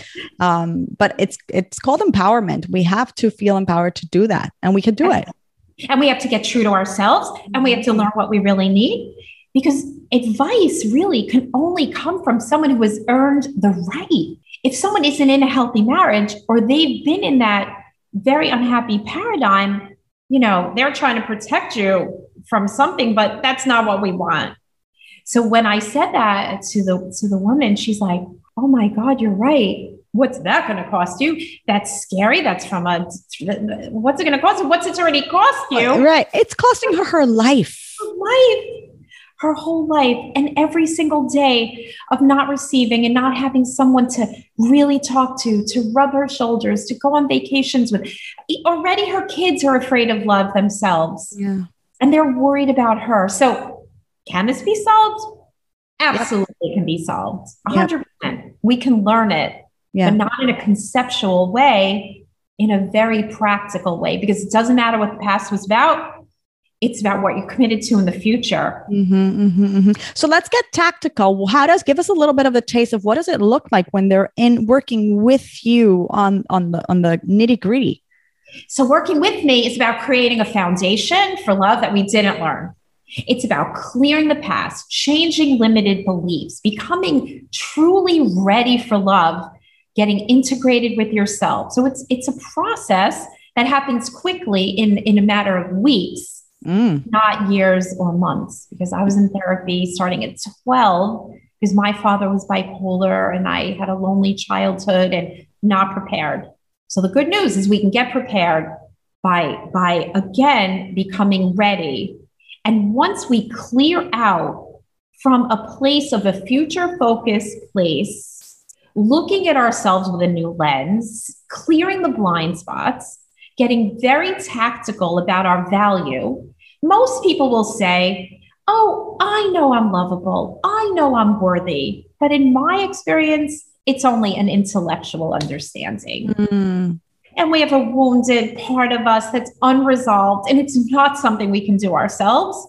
[SPEAKER 1] Um, but it's it's called empowerment. We have to feel empowered to do that, and we can do it.
[SPEAKER 3] And we have to get true to ourselves and we have to learn what we really need because advice really can only come from someone who has earned the right. if someone isn't in a healthy marriage or they've been in that very unhappy paradigm, you know, they're trying to protect you from something, but that's not what we want. So when I said that to the to the woman, she's like, "Oh my God, you're right. What's that going to cost you? That's scary. That's from a. What's it going to cost? What's it already cost you?
[SPEAKER 1] Right. It's costing her her life.
[SPEAKER 3] Her life her whole life and every single day of not receiving and not having someone to really talk to, to rub her shoulders, to go on vacations with. Already her kids are afraid of love themselves.
[SPEAKER 1] Yeah.
[SPEAKER 3] And they're worried about her. So, can this be solved? Absolutely yep. can be solved. 100%. Yep. We can learn it, yeah. but not in a conceptual way, in a very practical way, because it doesn't matter what the past was about it's about what you're committed to in the future.
[SPEAKER 1] Mm-hmm, mm-hmm, mm-hmm. So let's get tactical. How does give us a little bit of a taste of what does it look like when they're in working with you on on the on the nitty gritty?
[SPEAKER 3] So working with me is about creating a foundation for love that we didn't learn. It's about clearing the past, changing limited beliefs, becoming truly ready for love, getting integrated with yourself. So it's it's a process that happens quickly in in a matter of weeks mm. not years or months, because I was in therapy starting at 12 because my father was bipolar and I had a lonely childhood and not prepared. So the good news is we can get prepared by by again becoming ready. And once we clear out from a place of a future focused place, looking at ourselves with a new lens, clearing the blind spots, getting very tactical about our value, most people will say, Oh, I know I'm lovable. I know I'm worthy. But in my experience, it's only an intellectual understanding. Mm. And we have a wounded part of us that's unresolved, and it's not something we can do ourselves.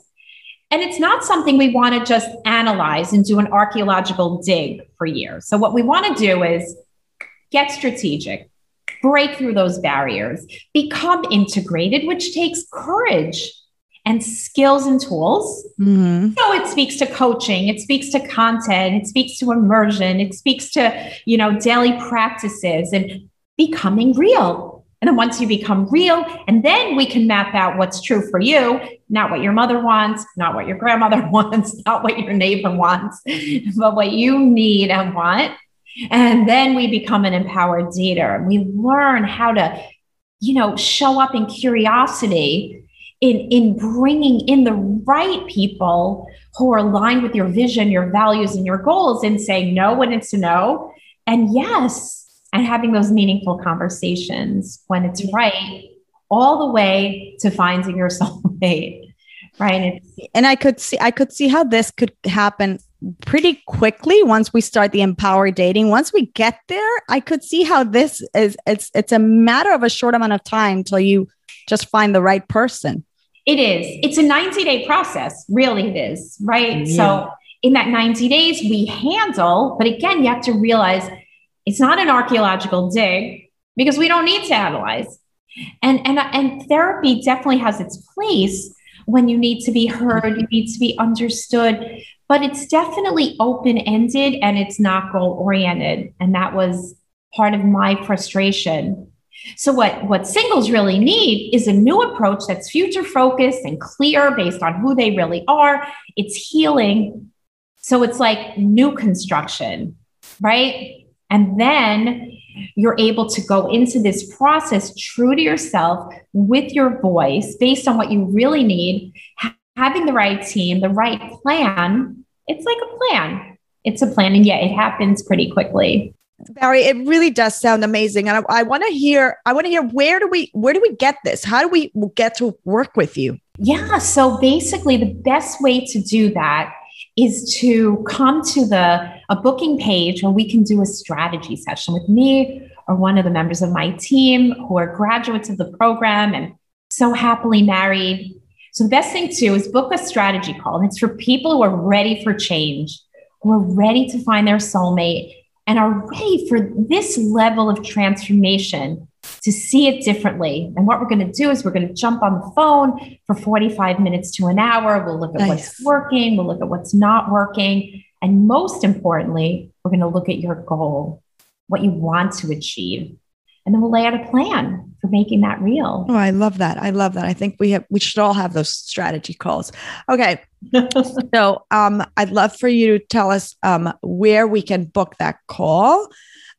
[SPEAKER 3] And it's not something we want to just analyze and do an archaeological dig for years. So, what we want to do is get strategic, break through those barriers, become integrated, which takes courage and skills and tools. Mm-hmm. So it speaks to coaching, it speaks to content, it speaks to immersion, it speaks to, you know, daily practices and becoming real. And then once you become real, and then we can map out what's true for you, not what your mother wants, not what your grandmother wants, not what your neighbor wants, but what you need and want. And then we become an empowered leader. And We learn how to, you know, show up in curiosity in in bringing in the right people who are aligned with your vision your values and your goals and saying no when it's a no and yes and having those meaningful conversations when it's right all the way to finding your soulmate right?
[SPEAKER 1] It's- and i could see i could see how this could happen pretty quickly once we start the empower dating once we get there i could see how this is it's it's a matter of a short amount of time till you just find the right person
[SPEAKER 3] it is. It's a 90 day process. Really, it is. Right. Yeah. So, in that 90 days, we handle, but again, you have to realize it's not an archaeological dig because we don't need to analyze. And, and, and therapy definitely has its place when you need to be heard, you need to be understood, but it's definitely open ended and it's not goal oriented. And that was part of my frustration so what, what singles really need is a new approach that's future focused and clear based on who they really are. It's healing. So it's like new construction, right? And then you're able to go into this process true to yourself with your voice based on what you really need, having the right team, the right plan. It's like a plan. It's a plan. And yet it happens pretty quickly.
[SPEAKER 1] Bari, it really does sound amazing, and I, I want to hear. I want to hear where do we where do we get this? How do we get to work with you?
[SPEAKER 3] Yeah, so basically, the best way to do that is to come to the a booking page where we can do a strategy session with me or one of the members of my team who are graduates of the program and so happily married. So the best thing to do is book a strategy call. And it's for people who are ready for change, who are ready to find their soulmate and are ready for this level of transformation to see it differently. And what we're going to do is we're going to jump on the phone for 45 minutes to an hour. We'll look at nice. what's working, we'll look at what's not working. And most importantly, we're going to look at your goal. what you want to achieve. And then we'll lay out a plan for making that real.
[SPEAKER 1] Oh, I love that. I love that. I think we have we should all have those strategy calls. Okay. so um I'd love for you to tell us um where we can book that call.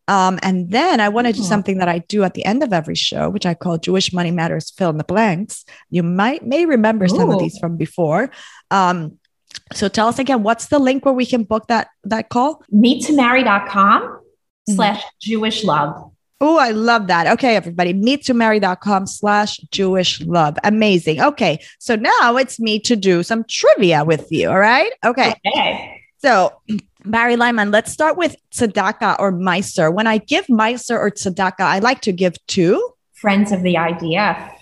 [SPEAKER 1] Um, and then I want to do something that I do at the end of every show, which I call Jewish Money Matters Fill in the Blanks. You might may remember Ooh. some of these from before. Um, so tell us again, what's the link where we can book that that call?
[SPEAKER 3] Meettomarry.com mm-hmm. slash Jewish love.
[SPEAKER 1] Oh, I love that. Okay, everybody, meettomarry.com slash Jewish love. Amazing. Okay, so now it's me to do some trivia with you. All right. Okay. Okay. So, Bari Lyman, let's start with tzedakah or maaser. When I give maaser or tzedakah, I like to give to
[SPEAKER 3] friends of the IDF.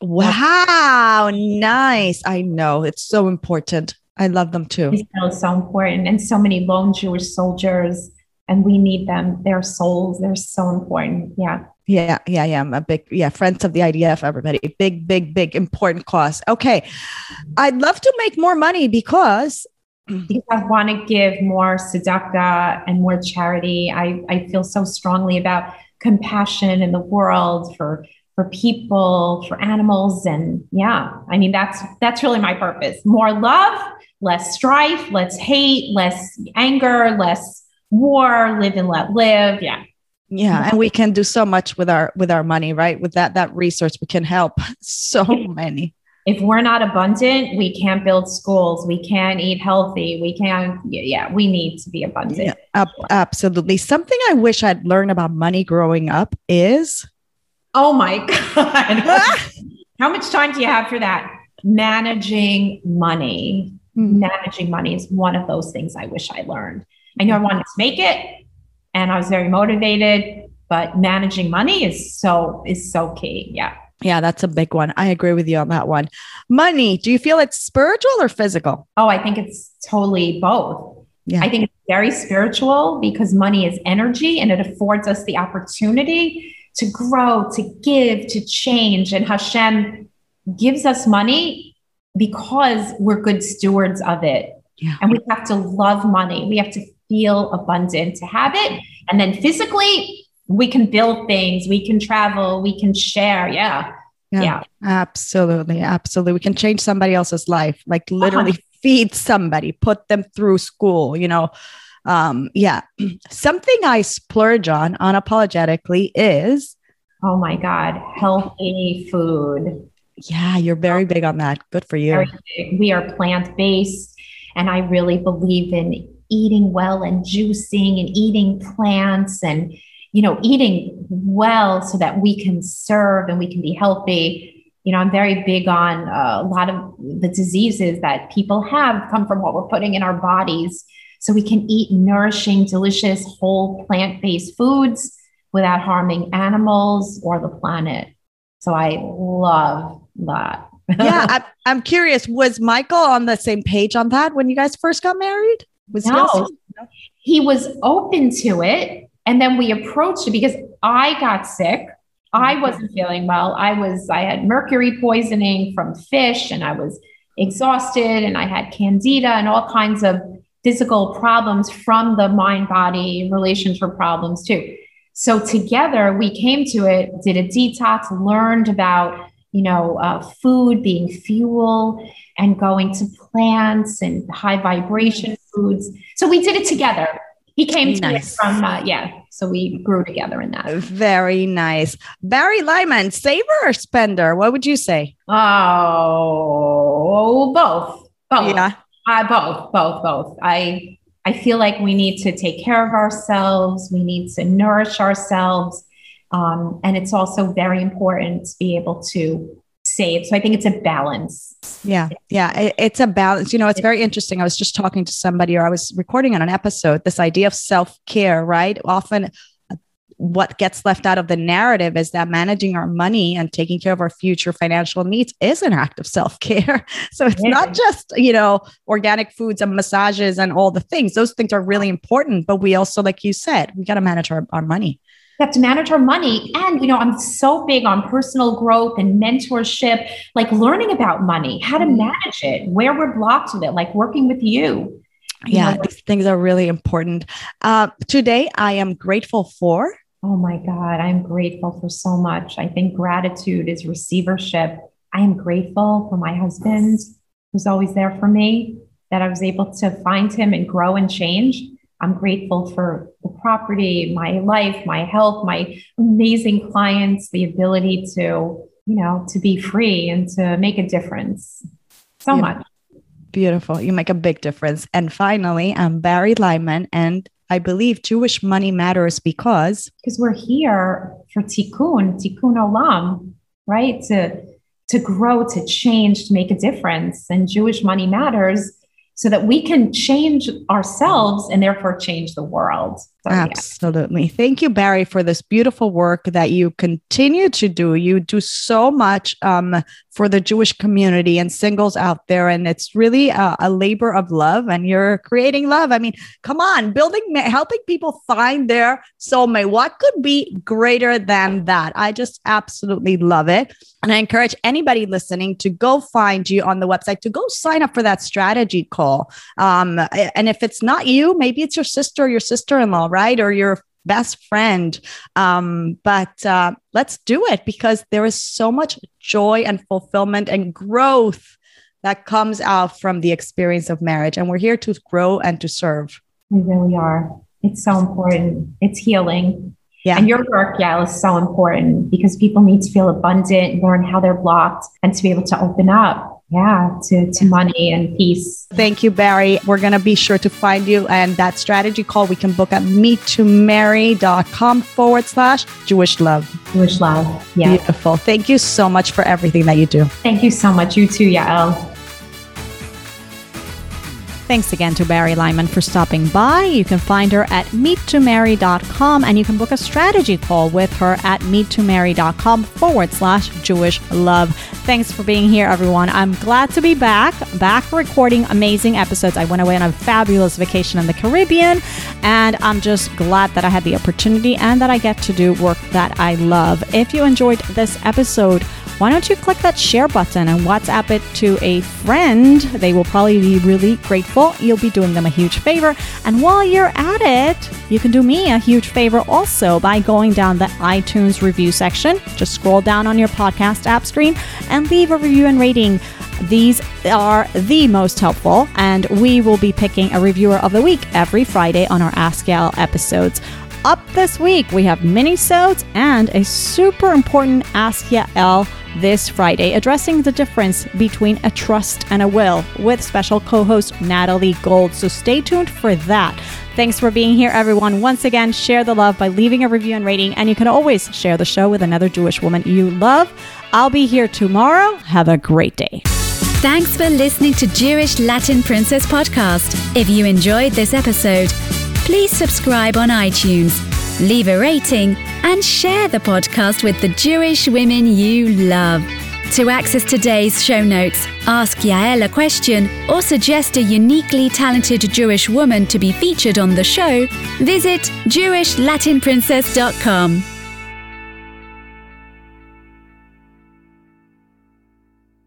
[SPEAKER 1] Wow, nice. I know it's so important. I love them too.
[SPEAKER 3] It's so important. And so many lone Jewish soldiers, and we need them. Their souls, they're so important. Yeah.
[SPEAKER 1] Yeah, yeah, yeah. I'm a big, yeah, friends of the IDF, everybody. Big, big, big, important cause. Okay. I'd love to make more money because
[SPEAKER 3] because I want to give more tzedakah and more charity. I, I feel so strongly about compassion in the world for for people, for animals, and yeah, I mean that's that's really my purpose. More love, less strife, less hate, less anger, less war. Live and let live. Yeah.
[SPEAKER 1] Yeah, and we can do so much with our with our money, right? With that that resource, we can help so many
[SPEAKER 3] if we're not abundant, we can't build schools. We can't eat healthy. We can't, yeah, we need to be abundant.
[SPEAKER 1] Yeah, absolutely. Something I wish I'd learned about money growing up is.
[SPEAKER 3] Oh my God. How much time do you have for that? Managing money. Mm. Managing money is one of those things I wish I learned. I knew I wanted to make it and I was very motivated, but managing money is so, is so key. Yeah.
[SPEAKER 1] Yeah, that's a big one. I agree with you on that one. Money, do you feel it's spiritual or physical?
[SPEAKER 3] Oh, I think it's totally both. Yeah. I think it's very spiritual because money is energy and it affords us the opportunity to grow, to give, to change. And Hashem gives us money because we're good stewards of it. Yeah. And we have to love money. We have to feel abundant to have it. And then physically, we can build things, we can travel, we can share. Yeah.
[SPEAKER 1] Yeah. yeah. Absolutely. Absolutely. We can change somebody else's life, like literally uh-huh. feed somebody, put them through school, you know. Um, yeah. Something I splurge on unapologetically is
[SPEAKER 3] oh my God, healthy food.
[SPEAKER 1] Yeah, you're very big on that. Good for you.
[SPEAKER 3] We are plant based, and I really believe in eating well and juicing and eating plants and you know, eating well so that we can serve and we can be healthy. You know, I'm very big on uh, a lot of the diseases that people have come from what we're putting in our bodies. So we can eat nourishing, delicious, whole plant based foods without harming animals or the planet. So I love that.
[SPEAKER 1] yeah, I'm, I'm curious. Was Michael on the same page on that when you guys first got married? Was
[SPEAKER 3] no, he, he was open to it, and then we approached it because I got sick. I mm-hmm. wasn't feeling well. I was, I had mercury poisoning from fish and I was exhausted and I had candida and all kinds of physical problems from the mind body relationship problems too. So together we came to it, did a detox, learned about, you know, uh, food being fuel and going to plants and high vibration foods. So we did it together. He came to nice. from uh, yeah so we grew together in that.
[SPEAKER 1] Very nice. Bari lyman saver or spender? What would you say?
[SPEAKER 3] Oh both. Both. Yeah. Uh, both both both. I i feel like we need to take care of ourselves. We need to nourish ourselves. Um, and it's also very important to be able to so i think it's a balance
[SPEAKER 1] yeah. Yeah. It, it's a balance. You know, it's very interesting. I was just talking to somebody or I was recording on an episode, this idea of self care, right? Often what gets left out of the narrative is that managing our money and taking care of our future financial needs is an act of self care. So it's yeah. not just, you know, organic foods and massages and all the things. Those things are really important. But we also, like you said, we got to manage our, our money
[SPEAKER 3] we have to manage our money. And, you know, I'm so big on personal growth and mentorship, like learning about money, how to mm-hmm. manage it, where we're blocked with it, like working with you.
[SPEAKER 1] yeah, these things are really important. Uh, today, I am grateful for.
[SPEAKER 3] Oh my God, I'm grateful for so much. I think gratitude is receivership. I am grateful for my husband who's always there for me, that I was able to find him and grow and change. I'm grateful for the property, my life, my health, my amazing clients, the ability to, you know, to be free and to make a difference. So much.
[SPEAKER 1] Beautiful. You make a big difference. And finally, I'm Bari Lyman, and I believe Jewish money matters because
[SPEAKER 3] because we're here for tikkun, tikkun olam, right? To to grow, to change, to make a difference. And Jewish money matters so that we can change ourselves and therefore change the world.
[SPEAKER 1] So, Absolutely. Yeah. Thank you, Bari, for this beautiful work that you continue to do. You do so much um, for the Jewish community and singles out there. And it's really a, a, labor of love, and you're creating love. I mean, come on, building, helping people find their soulmate. What could be greater than that? I just absolutely love it. And I encourage anybody listening to go find you on the website, to go sign up for that strategy call. Um, and if it's not you, maybe it's your sister, or your sister in law, right? Or your best friend. Um, but uh, let's do it because there is so much joy and fulfillment and growth that comes out from the experience of marriage. And we're here to grow and to serve.
[SPEAKER 3] We really are. It's so important. It's healing. Yeah. And your work, yeah, is so important because people need to feel abundant, learn how they're blocked, and to be able to open up yeah to, to money and peace.
[SPEAKER 1] Thank you Bari. We're going to be sure to find you and that strategy call we can book at meettomarry.com forward slash jewish love.
[SPEAKER 3] Jewish love. Yeah.
[SPEAKER 1] Beautiful. Thank you so much for everything that you do.
[SPEAKER 3] Thank you so much. You too yael
[SPEAKER 1] Thanks again to Bari Lyman for stopping by. You can find her at meettomarry.com and you can book a strategy call with her at meettomarry.com forward slash Jewish love. Thanks for being here, everyone. I'm glad to be back, back recording amazing episodes. I went away on a fabulous vacation in the Caribbean, and I'm just glad that I had the opportunity and that I get to do work that I love. If you enjoyed this episode, why don't you click that share button and WhatsApp it to a friend? They will probably be really grateful. You'll be doing them a huge favor. And while you're at it, you can do me a huge favor also by going down the iTunes review section. Just scroll down on your podcast app screen and leave a review and rating. These are the most helpful, and we will be picking a reviewer of the week every Friday on our Ask Yael episodes. Up this week, we have mini-sodes and a super important Ask Yael this Friday, addressing the difference between a trust and a will with special co host Natalie Gold. So stay tuned for that. Thanks for being here, everyone. Once again, share the love by leaving a review and rating, and you can always share the show with another Jewish woman you love. I'll be here tomorrow. Have a great day.
[SPEAKER 2] Thanks for listening to Jewish Latin Princess Podcast. If you enjoyed this episode, please subscribe on iTunes leave a rating, and share the podcast with the Jewish women you love. To access today's show notes, ask Yael a question, or suggest a uniquely talented Jewish woman to be featured on the show, visit JewishLatinPrincess.com.